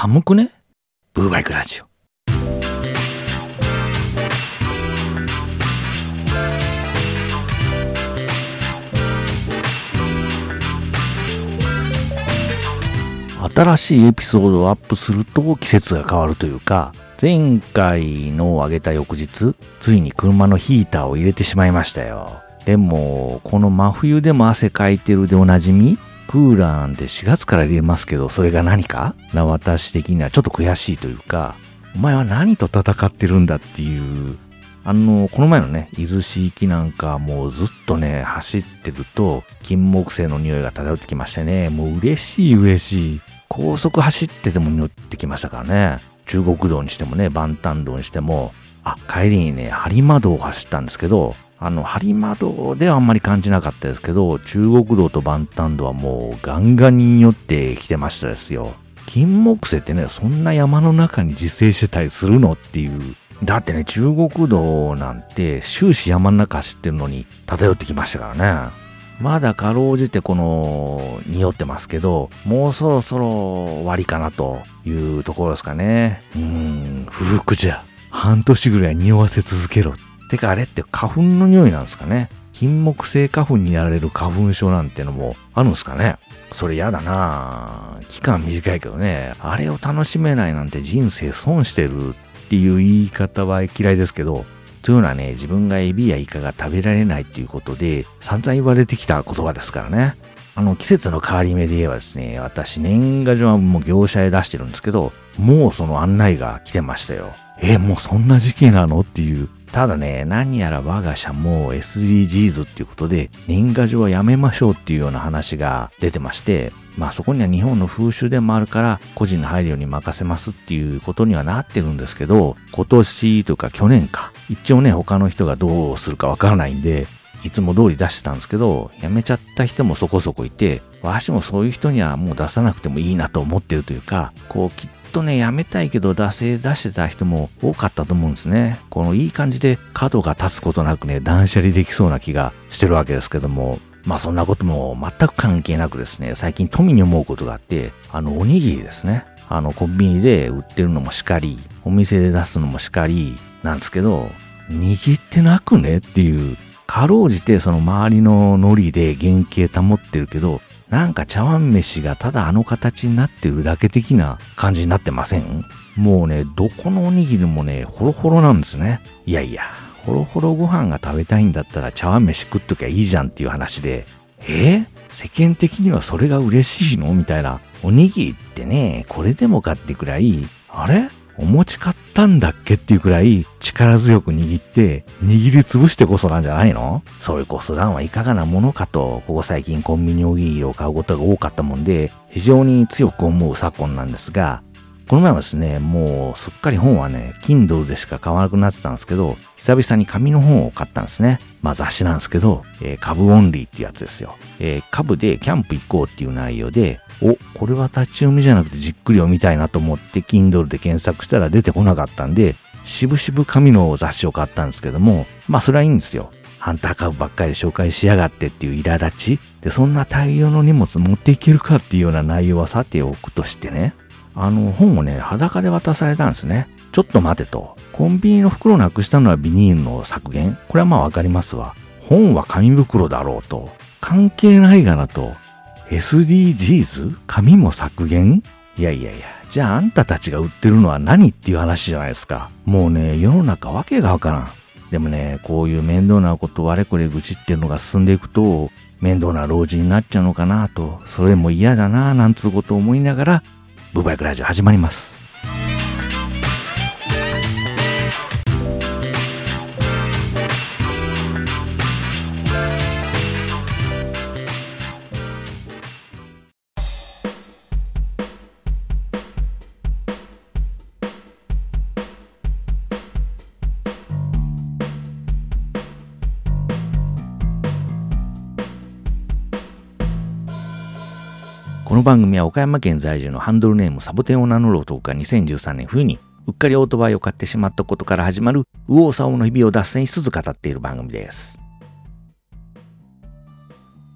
寒くね？ブーバイクラジオ。新しいエピソードをアップすると季節が変わるというか、前回のを上げた翌日、ついに車のヒーターを入れてしまいましたよ。でも、この真冬でも汗かいてるでおなじみ、クーラーなんて4月から入れますけど、それが何か？な私的にはちょっと悔しいというか、お前は何と戦ってるんだっていう、あの、この前のね、伊豆市行きなんかもうずっとね、走ってると、金木犀の匂いが漂ってきましてね、もう嬉しい嬉しい。高速走ってても匂ってきましたからね。中国道にしてもね、万端道にしても、あ、帰りにね、播磨道を走ったんですけど、あの、播磨道ではあんまり感じなかったですけど、中国道と万端道はもうガンガンに匂ってきてましたですよ。金木犀ってね、そんな山の中に自生してたりするのっていう。だってね、中国道なんて終始山の中走ってるのに漂ってきましたからね。まだかろうじてこの匂ってますけど、もうそろそろ終わりかなというところですかね。うーん、不服じゃ。半年ぐらい匂わせ続けろ。てかあれって花粉の匂いなんですかね。金木犀花粉にやられる花粉症なんてのもあるんですかね。それやだな期間短いけどね。あれを楽しめないなんて人生損してるっていう言い方は嫌いですけど、というのはね、自分がエビやイカが食べられないっていうことで、散々言われてきた言葉ですからね。あの、季節の変わり目で言えばですね、私、年賀状はもう業者へ出してるんですけど、もうその案内が来てましたよ。え、もうそんな時期なの？っていう。ただね、何やら我が社も SDGs っていうことで、年賀状はやめましょうっていうような話が出てまして、まあそこには日本の風習でもあるから個人の配慮に任せますっていうことにはなってるんですけど、今年とか去年か、一応ね他の人がどうするかわからないんで、いつも通り出してたんですけど、辞めちゃった人もそこそこいて、わしもそういう人にはもう出さなくてもいいなと思ってるというか、こうきっっとね、辞めたいけど出せ出してた人も多かったと思うんですね。このいい感じで角が立つことなくね、断捨離できそうな気がしてるわけですけども、まあそんなことも全く関係なくですね、最近富に思うことがあって、あのおにぎりですね。あのコンビニで売ってるのもしかり、お店で出すのもしかりなんですけど、握ってなくねっていう、かろうじてその周りの海苔で原型保ってるけど、なんか茶碗飯がただあの形になってるだけ的な感じになってません？もうね、どこのおにぎりもね、ホロホロなんですね。いやいや、ホロホロご飯が食べたいんだったら茶碗飯食っときゃいいじゃんっていう話で、え？世間的にはそれが嬉しいの？みたいな。おにぎりってね、これでもかってくらい、あれ？お餅買ったんだっけっていうくらい力強く握って握りつぶしてこそなんじゃないの？そういうご相談はいかがなものかと、ここ最近コンビニおぎりを買うことが多かったもんで、非常に強く思う昨今なんですが、この前はですね、もうすっかり本はね、Kindle でしか買わなくなってたんですけど、久々に紙の本を買ったんですね。まあ雑誌なんですけど、えー、株オンリーっていうやつですよ。えー、株でキャンプ行こうっていう内容で、お、これは立ち読みじゃなくてじっくり読みたいなと思って Kindle で検索したら出てこなかったんで、しぶしぶ紙の雑誌を買ったんですけども、まあそれはいいんですよ。ハンター株ばっかり紹介しやがってっていう苛立ち。で、そんな大量の荷物持っていけるかっていうような内容はさておくとしてね。あの本をね、裸で渡されたんですね。ちょっと待てと。コンビニの袋なくしたのはビニールの削減？これはまあわかりますわ。本は紙袋だろうと。関係ないがなと。SDGs? 紙も削減？いやいやいや。じゃああんたたちが売ってるのは何っていう話じゃないですか。もうね、世の中わけがわからん。でもね、こういう面倒なことをあれこれ愚痴っていうのが進んでいくと、面倒な老人になっちゃうのかなと、それも嫌だななんつうことを思いながら、ブバイクラジオ始まります。この番組は岡山県在住のハンドルネームサボテンを名乗る男が2013年冬にうっかりオートバイを買ってしまったことから始まる右往左往の日々を脱線しつつ語っている番組です。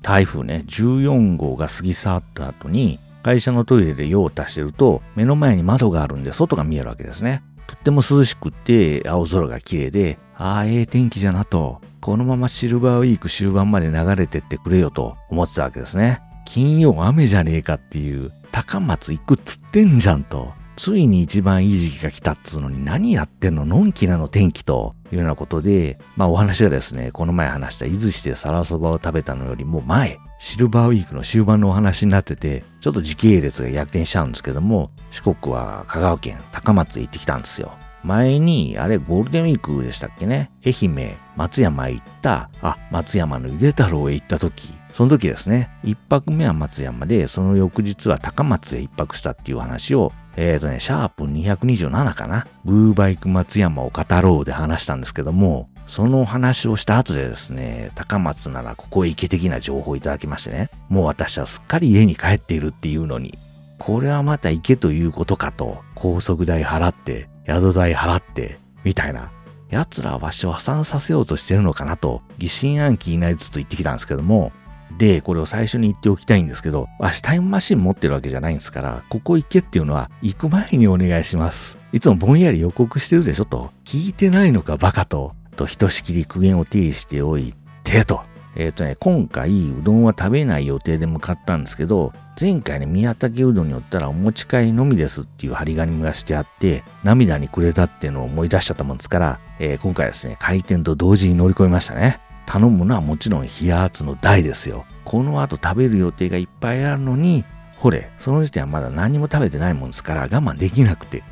台風ね、14号が過ぎ去った後に会社のトイレで用を足してると、目の前に窓があるんで外が見えるわけですね。とっても涼しくって青空が綺麗で、ああ、ええ天気じゃなと、このままシルバーウィーク終盤まで流れてってくれよと思ってたわけですね。金曜雨じゃねえかっていう、高松行くっつってんじゃんと。ついに一番いい時期が来たっつうのに何やってんののんきなの天気というようなことで、まあお話がですね、この前話した伊豆市で皿そばを食べたのよりも前、シルバーウィークの終盤のお話になってて、ちょっと時系列が逆転しちゃうんですけども、四国は香川県高松へ行ってきたんですよ。前に、あれゴールデンウィークでしたっけね？愛媛、松山へ行った、あ、松山のゆで太郎へ行った時、その時ですね、一泊目は松山で、その翌日は高松へ一泊したっていう話を、えっ、ー、とね、シャープ227かな。ブーバイク松山を語ろうで話したんですけども、その話をした後でですね、高松ならここへ行け的な情報をいただきましてね、もう私はすっかり家に帰っているっていうのに、これはまた行けということかと、高速代払って、宿代払って、みたいな。奴らはわしを破産させようとしてるのかなと、疑心暗鬼になりつつ言ってきたんですけども、で、これを最初に言っておきたいんですけど、わしタイムマシン持ってるわけじゃないんですから、ここ行けっていうのは行く前にお願いします。いつもぼんやり予告してるでしょと。聞いてないのかバカと。と、ひとしきり苦言を呈しておいてと。えっ、ー、とね、今回うどんは食べない予定で向かったんですけど、前回ね、宮武うどんによったらお持ち帰りのみですっていう張り紙がしてあって、涙にくれたっていうのを思い出しちゃったもんですから、えー、今回ですね、開店と同時に乗り込みましたね。頼むのはもちろん冷圧の台ですよ。この後食べる予定がいっぱいあるのに、ほれ、その時点はまだ何も食べてないもんですから我慢できなくて。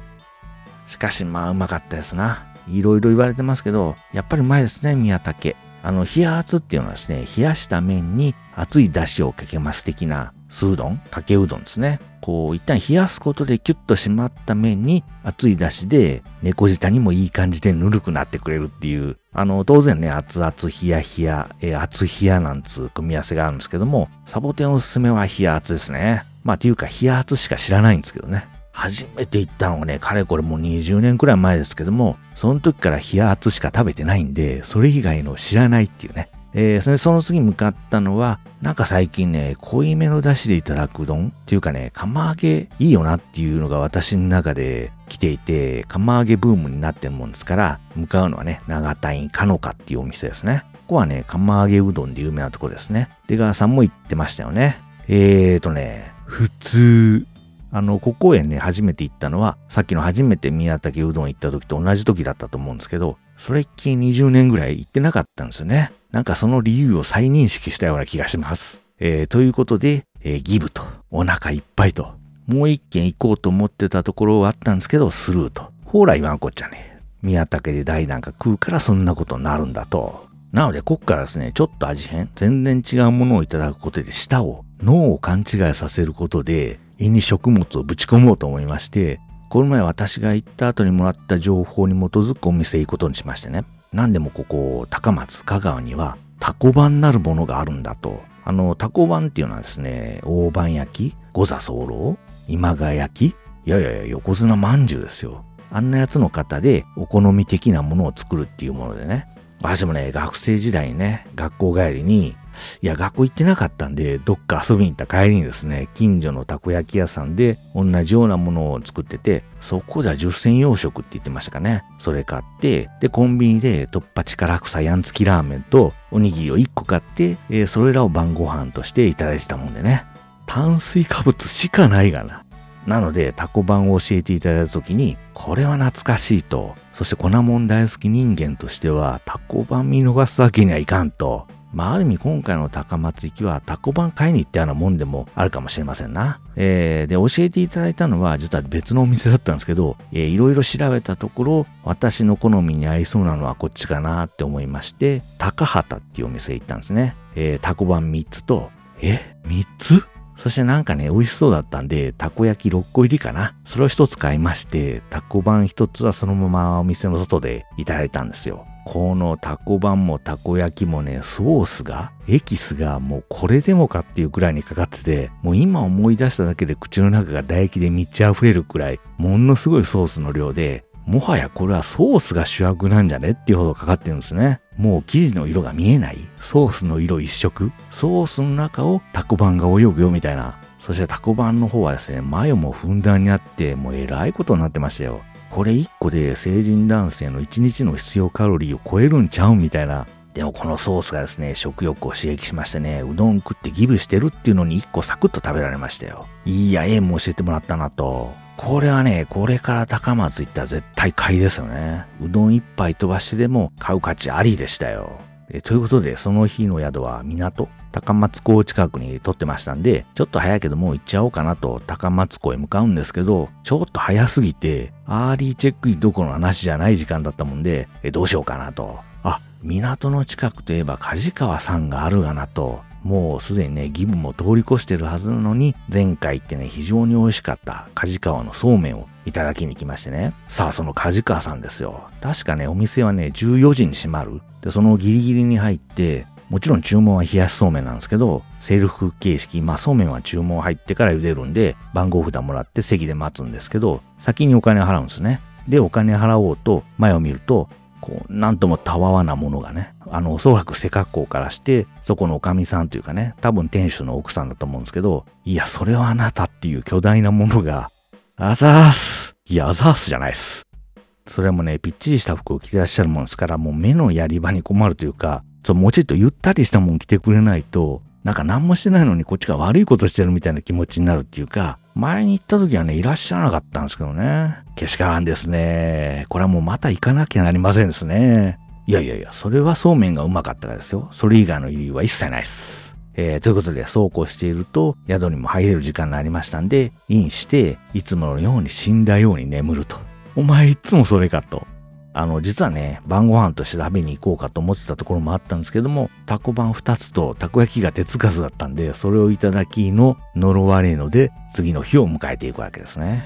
しかしまあうまかったですな。いろいろ言われてますけど、やっぱりうまいですね、宮武。あの、冷圧っていうのはですね、冷やした麺に熱い出汁をかけます的な酢うどん、かけうどんですね。こう、一旦冷やすことでキュッと締まった麺に熱い出汁で猫舌にもいい感じでぬるくなってくれるっていう、あの、当然ね、熱々冷や冷や、えー、熱冷やなんつう組み合わせがあるんですけども、サボテンおすすめは冷圧ですね。まあ、っていうか冷圧しか知らないんですけどね。初めて行ったのがね、かれこれもう20年くらい前ですけども、その時から冷圧しか食べてないんで、それ以外の知らないっていうね。えー、それその次向かったのは、なんか最近ね、濃いめの出汁でいただくうどんっていうかね、釜揚げいいよなっていうのが私の中で来ていて、釜揚げブームになってるもんですから、向かうのはね、長田院かのかっていうお店ですね。ここはね、釜揚げうどんで有名なとこですね。出川さんも行ってましたよね。えーとね、普通あの、ここへね、初めて行ったのは、さっきの初めて宮崎うどん行った時と同じ時だったと思うんですけど、それっきり20年ぐらい行ってなかったんですよね。なんかその理由を再認識したような気がします。えー、ということで、えー、ギブと、お腹いっぱいと、もう一軒行こうと思ってたところはあったんですけど、スルーと。ほら言わんこっちゃね。宮武で大なんか食うからそんなことになるんだと。なので、こっからですね、ちょっと味変、全然違うものをいただくことで舌を、脳を勘違いさせることで、胃に食物をぶち込もうと思いまして、この前私が行った後にもらった情報に基づくお店行くことにしましてね。何でもここ、高松、香川にはタコ版なるものがあるんだと。あの、タコ版っていうのはですね、大判焼き、五座候今川焼きいやいやいや、横綱まんじゅうですよ。あんなやつの型でお好み的なものを作るっていうものでね。私もね、学生時代にね、学校帰りにいや、学校行ってなかったんで、どっか遊びに行った帰りにですね、近所のたこ焼き屋さんで同じようなものを作ってて、そこでは10銭洋食って言ってましたかね。それ買って、で、コンビニで突破力草やんつきラーメンとおにぎりを1個買って、えー、それらを晩ご飯としていただいてたもんでね。炭水化物しかないがな。なので、タコ版を教えていただいた時に、これは懐かしいと、そして粉もん大好き人間としては、タコ版見逃すわけにはいかんと、まあ、ある意味今回の高松行きはタコ版買いに行ったようなもんでもあるかもしれませんな。えー、で、教えていただいたのは実は別のお店だったんですけど、えー、いろいろ調べたところ、私の好みに合いそうなのはこっちかなって思いまして、高畑っていうお店へ行ったんですね。えー、タコ版3つと、え ?3 つ？そしてなんかね、美味しそうだったんで、たこ焼き6個入りかな。それを1つ買いまして、タコ版1つはそのままお店の外でいただいたんですよ。このタコ版もたこ焼きもね、ソースが、エキスがもうこれでもかっていうくらいにかかってて、もう今思い出しただけで口の中が唾液で満ち溢れるくらい、ものすごいソースの量で、もはやこれはソースが主役なんじゃねっていうほどかかってるんですね。もう生地の色が見えない。ソースの色一色。ソースの中をタコ版が泳ぐよみたいな。そしてタコ版の方はですね、マヨもふんだんにあって、もうえらいことになってましたよ。これ1個で成人男性の1日の必要カロリーを超えるんちゃうみたいな。でもこのソースがですね、食欲を刺激しましてね、うどん食ってギブしてるっていうのに1個サクッと食べられましたよ。いいや、ええもん教えてもらったなと。これはね、これから高松行ったら絶対買いですよね。うどん1杯飛ばしてでも買う価値ありでしたよ。えということで、その日の宿は港、高松港近くに取ってましたんで、ちょっと早いけどもう行っちゃおうかなと高松港へ向かうんですけど、ちょっと早すぎて、アーリーチェックインどこの話じゃない時間だったもんで、えどうしようかなと。あ、港の近くといえば梶川さんがあるがなと。もうすでにね、ギブも通り越してるはずなのに、前回行ってね、非常に美味しかった梶川のそうめんをいただきに来ましてね。さあ、その梶川さんですよ。確かね、お店はね、14時に閉まる。で、そのギリギリに入って、もちろん注文は冷やしそうめんなんですけど、セルフ形式、まあそうめんは注文入ってから茹でるんで、番号札もらって席で待つんですけど、先にお金払うんですね。で、お金払おうと前を見ると、こう、なんともたわわなものがね、あの、おそらく背格好からして、そこのおかみさんというかね、多分店主の奥さんだと思うんですけど、いや、それはあなたっていう巨大なものが、あざーす。いや、あざーすじゃないです。それもね、ぴっちりした服を着てらっしゃるもんですから、もう目のやり場に困るというか、そう、もうちょっとゆったりしたもん着てくれないと、なんか何もしてないのにこっちが悪いことしてるみたいな気持ちになるっていうか、前に行った時はね、いらっしゃらなかったんですけどね。けしからんですね。これはもうまた行かなきゃなりませんですね。いやいやいや、それはそうめんがうまかったからですよ。それ以外の理由は一切ないです。えー、ということで、そうこうしていると、宿にも入れる時間になりましたんで、インして、いつものように死んだように眠ると。お前いつもそれかと。あの、実はね、晩ご飯として食べに行こうかと思ってたところもあったんですけども、タコ晩2つとたこ焼きが手つかずだったんで、それをいただきの呪われので、次の日を迎えていくわけですね。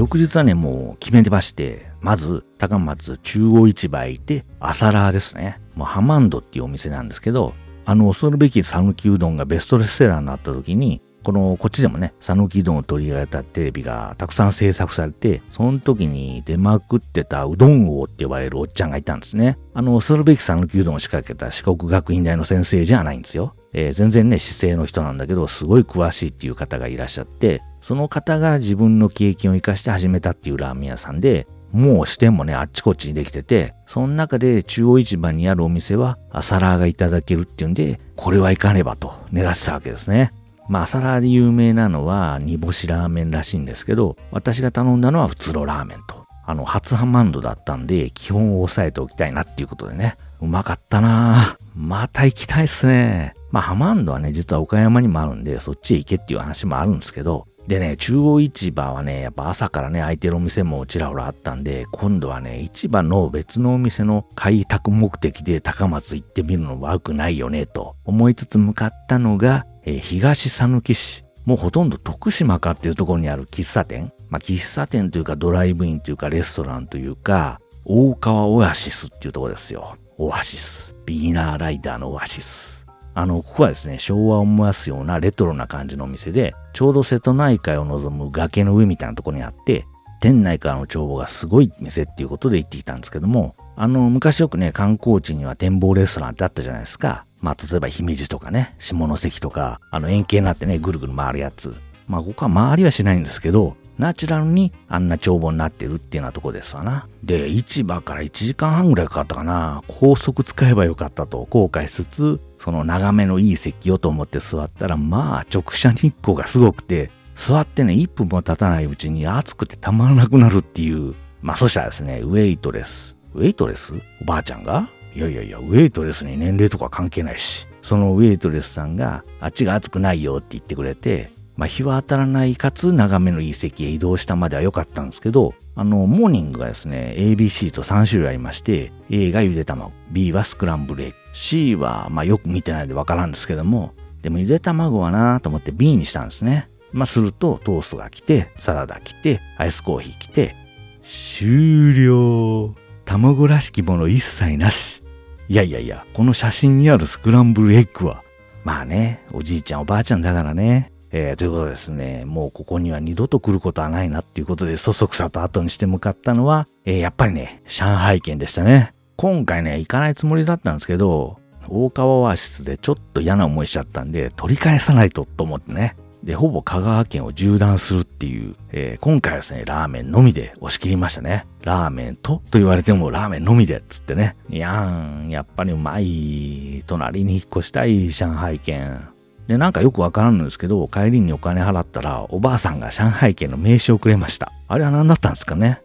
翌日はね、もう決めてまして、まず、高松中央市場へ行って、朝ラーですね。もうハマンドっていうお店なんですけど、あの恐るべき讃岐うどんがベストセラーになった時に、この、こっちでもね、讃岐うどんを取り上げたテレビがたくさん制作されて、その時に出まくってたうどん王って呼ばれるおっちゃんがいたんですね。あの、恐るべき讃岐うどんを仕掛けた四国学院大の先生じゃないんですよ。えー、全然ね、姿勢の人なんだけど、すごい詳しいっていう方がいらっしゃって、その方が自分の経験を生かして始めたっていうラーメン屋さんで、もう支店もね、あっちこっちにできてて、その中で中央市場にあるお店は朝ラーがいただけるっていうんで、これは行かねばと狙ってたわけですね。まあ、朝ラーで有名なのは煮干しラーメンらしいんですけど、私が頼んだのは普通のラーメンと。あの、初ハマンドだったんで、基本を押さえておきたいなっていうことでね。うまかったなぁまた行きたいっすね。まあ、ハマンドはね、実は岡山にもあるんで、そっちへ行けっていう話もあるんですけど、でね、中央市場はね、やっぱ朝からね、空いてるお店もちらほらあったんで、今度はね、市場の別のお店の開拓目的で高松行ってみるの悪くないよね、と思いつつ向かったのが、えー、東讃岐市。もうほとんど徳島かっていうところにある喫茶店。まあ、喫茶店というかドライブインというかレストランというか、大川オアシスっていうところですよ。オアシス。ビギナーライダーのオアシス。あの、ここはですね、昭和を思わすようなレトロな感じのお店で、ちょうど瀬戸内海を望む崖の上みたいなところにあって、店内からの眺望がすごい店っていうことで行ってきたんですけども、あの、昔よくね、観光地には展望レストランってあったじゃないですか。まあ、例えば姫路とかね、下関とか、あの円形になってね、ぐるぐる回るやつ。まあ、ここは回りはしないんですけど、ナチュラルにあんな眺望になってるっていうようなとこですわな。で、市場から1時間半ぐらいかかったかな。高速使えばよかったと後悔しつつ、その眺めのいい席をと思って座ったら、まあ直射日光がすごくて、座ってね、1分も経たないうちに暑くてたまらなくなるっていう。まあそしたらですね、ウェイトレス。ウェイトレス？おばあちゃんが？いやいやいや、ウェイトレスに年齢とか関係ないし。そのウェイトレスさんが、あっちが暑くないよって言ってくれて、まあ、日は当たらないかつ眺めのいい席へ移動したまでは良かったんですけど、あの、モーニングがですね、ABC と3種類ありまして、A がゆで卵、B はスクランブルエッグ、C は、まあよく見てないでわからんですけども、でもゆで卵はなと思って B にしたんですね。まあすると、トーストが来て、サラダ来て、アイスコーヒー来て、終了。卵らしきもの一切なし。いやいやいや、この写真にあるスクランブルエッグは、まあね、おじいちゃんおばあちゃんだからね。えー、ということですね、もうここには二度と来ることはないなっていうことで、そそくさと後にして向かったのは、えー、やっぱりね、上海県でしたね。今回ね、行かないつもりだったんですけど、大川オアシスでちょっと嫌な思いしちゃったんで、取り返さないとと思ってね。で、ほぼ香川県を縦断するっていう、えー、今回はですね、ラーメンのみで押し切りましたね。ラーメンとと言われてもラーメンのみでっつってね。いやーん、やっぱりうまい。隣に引っ越したい上海県。で、なんかよくわからんのですけど、帰りにお金払ったら、おばあさんが上海県の名刺をくれました。あれは何だったんですかね？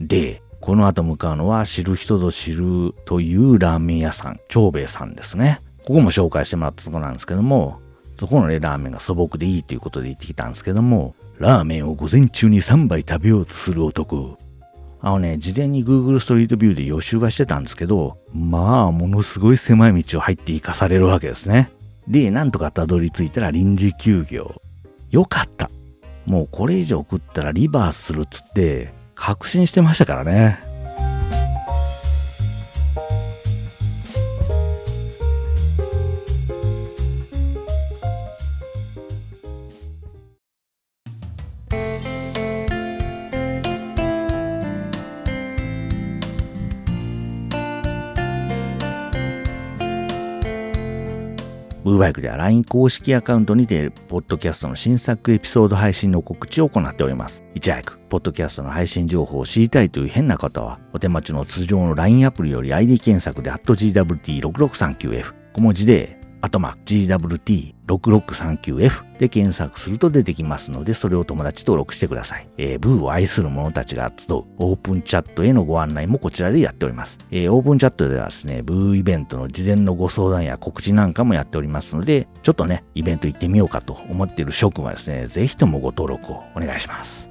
で、この後向かうのは知る人ぞ知るというラーメン屋さん、長兵衛さんですね。ここも紹介してもらったとこなんですけども、そこのね、ラーメンが素朴でいいということで行ってきたんですけども、ラーメンを午前中に3杯食べようとする男。あのね、事前に Google ストリートビューで予習はしてたんですけど、まあ、ものすごい狭い道を入って行かされるわけですね。で、なんとかたどり着いたら臨時休業。よかった。もうこれ以上食ったらリバースするっつって、確信してましたからね。ウーバイクでは LINE 公式アカウントにて、ポッドキャストの新作エピソード配信の告知を行っております。いち早く、ポッドキャストの配信情報を知りたいという変な方は、お手持ちの通常の LINE アプリより ID 検索で @gwt6639F 小文字であとま GWT6639F で検索すると出てきますので、それを友達登録してください。えー、ブーを愛する者たちが集うオープンチャットへのご案内もこちらでやっております。えー、オープンチャットではですね、ブーイベントの事前のご相談や告知なんかもやっておりますので、ちょっとね、イベント行ってみようかと思っている諸君はですね、ぜひともご登録をお願いします。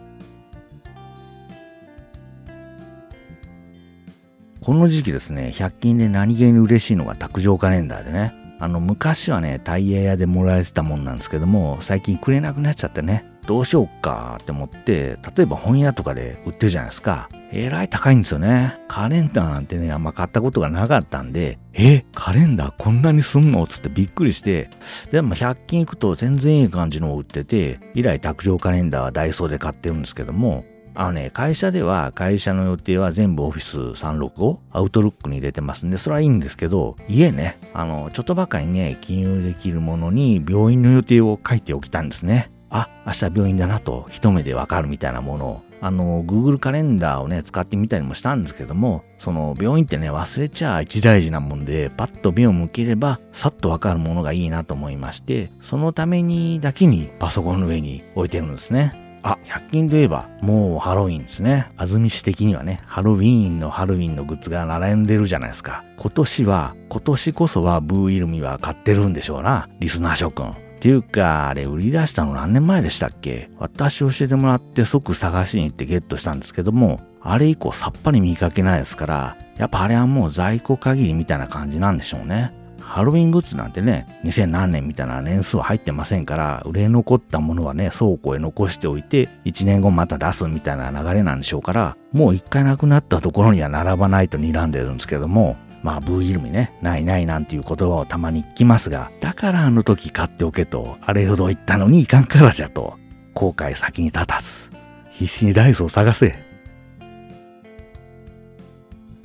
この時期ですね、100均で何気に嬉しいのが卓上カレンダーでね、あの、昔はね、タイヤ屋でもらえてたもんなんですけども、最近くれなくなっちゃってね、どうしようかって思って、例えば本屋とかで売ってるじゃないですか。えらい高いんですよね。カレンダーなんてね、あんま買ったことがなかったんで、え、カレンダーこんなにすんの？つってびっくりして、でも100均行くと全然いい感じのを売ってて、以来卓上カレンダーはダイソーで買ってるんですけども、あのね、会社では会社の予定は全部オフィス365、アウトルックに入れてますんで、それはいいんですけど、家ね、あの、ちょっとばかりね、記入できるものに病院の予定を書いておきたんですね。あ、明日病院だなと一目でわかるみたいなものをあの、Google カレンダーをね、使ってみたりもしたんですけども、その病院ってね、忘れちゃ一大事なもんで、パッと目を向ければ、さっとわかるものがいいなと思いまして、そのためにだけにパソコンの上に置いてるんですね。あ、100均といえば、もうハロウィンですね。安住市的にはね、ハロウィーンのハロウィンのグッズが並んでるじゃないですか。今年は、今年こそはブーイルミは買ってるんでしょうな。リスナー諸君。っていうか、あれ売り出したの何年前でしたっけ？私教えてもらって即探しに行ってゲットしたんですけども、あれ以降さっぱり見かけないですから、やっぱあれはもう在庫限りみたいな感じなんでしょうね。ハロウィングッズなんてね、2000何年みたいな年数は入ってませんから、売れ残ったものはね、倉庫へ残しておいて、1年後また出すみたいな流れなんでしょうから、もう一回なくなったところには並ばないと睨んでるんですけども、まあ、ブーイルミね、ないないなんていう言葉をたまに聞きますが、だからあの時買っておけと、あれほど言ったのにいかんからじゃと、後悔先に立たず、必死にダイソーを探せ。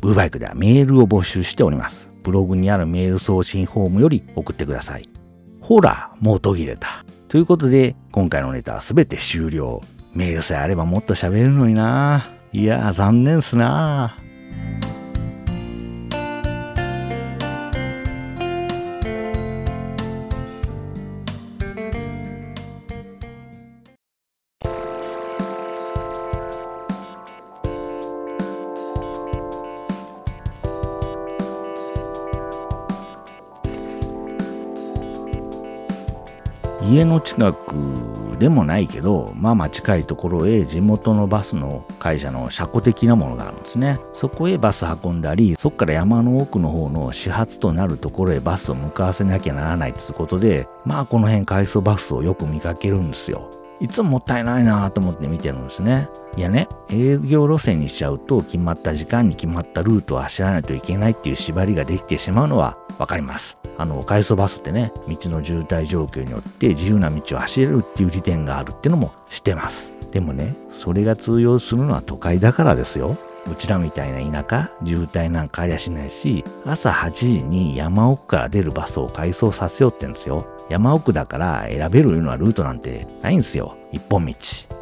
ブーバイクではメールを募集しております。ブログにあるメール送信フォームより送ってください。ほら、もう途切れた。ということで、今回のネタはすべて終了。メールさえあればもっと喋るのにな。いや、残念っすな。家の近くでもないけど、まあまあ近いところへ地元のバスの会社の車庫的なものがあるんですね。そこへバス運んだり、そこから山の奥の方の始発となるところへバスを向かわせなきゃならないってことで、まあこの辺回送バスをよく見かけるんですよ。いつももったいないなと思って見てるんですね。いやね、営業路線にしちゃうと決まった時間に決まったルートを走らないといけないっていう縛りができてしまうのはわかります。あの、回送バスってね、道の渋滞状況によって自由な道を走れるっていう利点があるってのも知ってます。でもね、それが通用するのは都会だからですよ。うちらみたいな田舎、渋滞なんかありゃしないし、朝8時に山奥から出るバスを回送させようってんですよ。山奥だから選べるようなルートなんてないんですよ。一本道、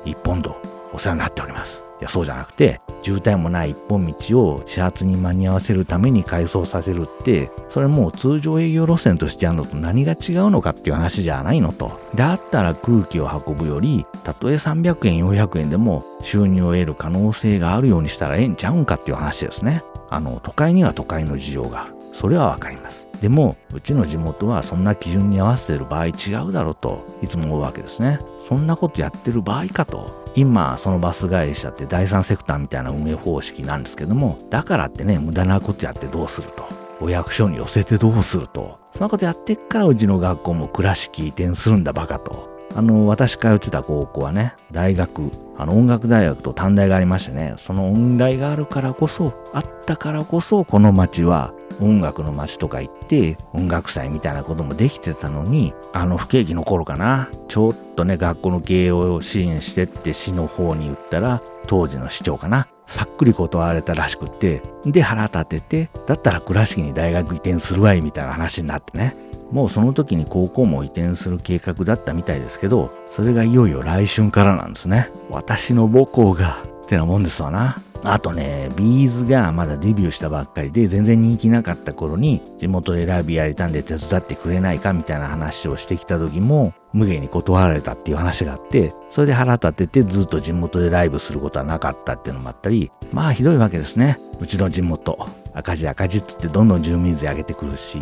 一本道、お世話になっております。いや、そうじゃなくて、渋滞もない一本道を始発に間に合わせるために改装させるって、それもう通常営業路線としてやるのと何が違うのかっていう話じゃないのと。だったら空気を運ぶより、たとえ300円、400円でも収入を得る可能性があるようにしたらええんちゃうんかっていう話ですね。あの、都会には都会の事情がある。それはわかります。でも、うちの地元はそんな基準に合わせてる場合違うだろうといつも思うわけですね。そんなことやってる場合かと。今、そのバス会社って第三セクターみたいな運営方式なんですけども、だからってね、無駄なことやってどうすると。お役所に寄せてどうすると。そんなことやってっからうちの学校も倉敷移転するんだバカと。あの、私通ってた高校はね、大学、あの音楽大学と短大がありましてね、その音大があるからこそ、あったからこそ、この町は音楽の街とか行って音楽祭みたいなこともできてたのにあの不景気の頃かな。ちょっとね学校の経営を支援してって市の方に言ったら当時の市長かな。さっくり断られたらしくってで腹立ててだったら倉敷に大学移転するわいみたいな話になってね。もうその時に高校も移転する計画だったみたいですけどそれがいよいよ来春からなんですね私の母校がってなもんですわなあとね、ビーズがまだデビューしたばっかりで全然人気なかった頃に地元でライブやりたんで手伝ってくれないかみたいな話をしてきた時も無限に断られたっていう話があって、それで腹立ててずっと地元でライブすることはなかったっていうのもあったり、まあひどいわけですね。うちの地元。赤字赤字っつってどんどん住民税上げてくるし、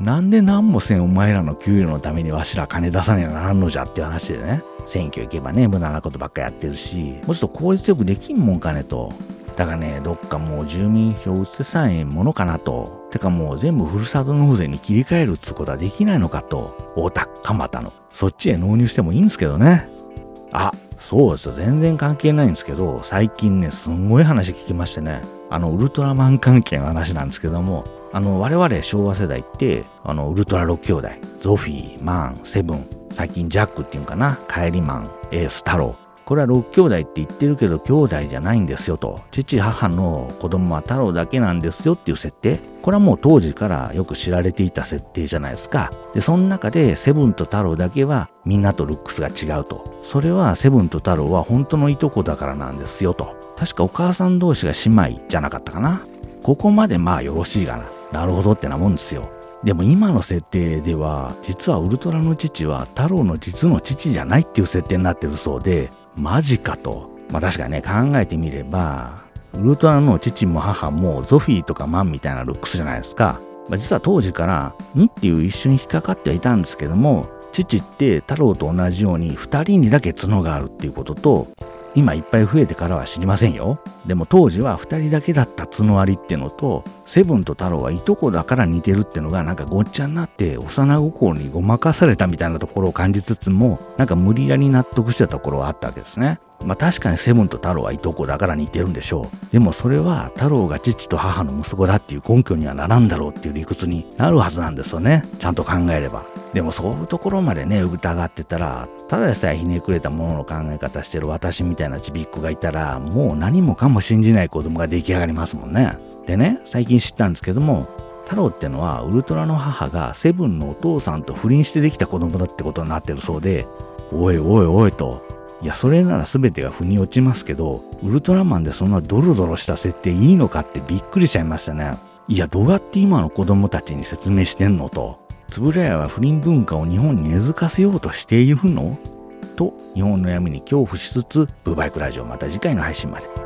なんで何もせんお前らの給与のためにわしら金出さねえならんのじゃっていう話でね。選挙行けばね、無駄なことばっかやってるし、もうちょっと効率よくできんもんかねと。だからね、どっかもう住民票移せさえんものかなと。てかもう全部ふるさと納税に切り替えるっつうことはできないのかと。大田、蒲田の。そっちへ納入してもいいんですけどね。あ、そうですよ。全然関係ないんですけど、最近ね、すんごい話聞きましてね。あの、ウルトラマン関係の話なんですけども、あの、我々昭和世代って、あの、ウルトラ6兄弟、ゾフィー、マン、セブン、最近ジャックっていうんかな、カエリマン、エース、太郎、これは6兄弟って言ってるけど兄弟じゃないんですよと。父母の子供は太郎だけなんですよっていう設定。これはもう当時からよく知られていた設定じゃないですか。で、その中でセブンと太郎だけはみんなとルックスが違うと。それはセブンと太郎は本当のいとこだからなんですよと。確かお母さん同士が姉妹じゃなかったかな。ここまでまあよろしいがな。なるほどってなもんですよ。でも今の設定では実はウルトラの父は太郎の実の父じゃないっていう設定になってるそうでマジかと。まあ確かにね、考えてみれば、ウルトラの父も母もゾフィーとかマンみたいなルックスじゃないですか。まあ、実は当時から、んっていう一瞬引っかかってはいたんですけども、父って太郎と同じように2人にだけ角があるっていうことと、今いっぱい増えてからは知りませんよ。でも当時は2人だけだった角ありってのと、セブンと太郎はいとこだから似てるってのがなんかごっちゃになって幼心にごまかされたみたいなところを感じつつも、なんか無理やり納得したところはあったわけですね。まあ確かにセブンと太郎はいとこだから似てるんでしょう。でもそれは太郎が父と母の息子だっていう根拠にはならんだろうっていう理屈になるはずなんですよね。ちゃんと考えれば。でもそういうところまでね、疑ってたら、ただでさえひねくれたものの考え方してる私みたいなちびっ子がいたら、もう何もかも信じない子供が出来上がりますもんね。でね、最近知ったんですけども、太郎ってのはウルトラの母がセブンのお父さんと不倫してできた子供だってことになってるそうで、おいおいおいと、いや、それなら全てが腑に落ちますけど、ウルトラマンでそんなドロドロした設定いいのかってびっくりしちゃいましたね。いや、どうやって今の子供たちに説明してんのと。円谷は不倫文化を日本に根付かせようとしているの？と、日本の闇に恐怖しつつ、ブーバイクラジオまた次回の配信まで。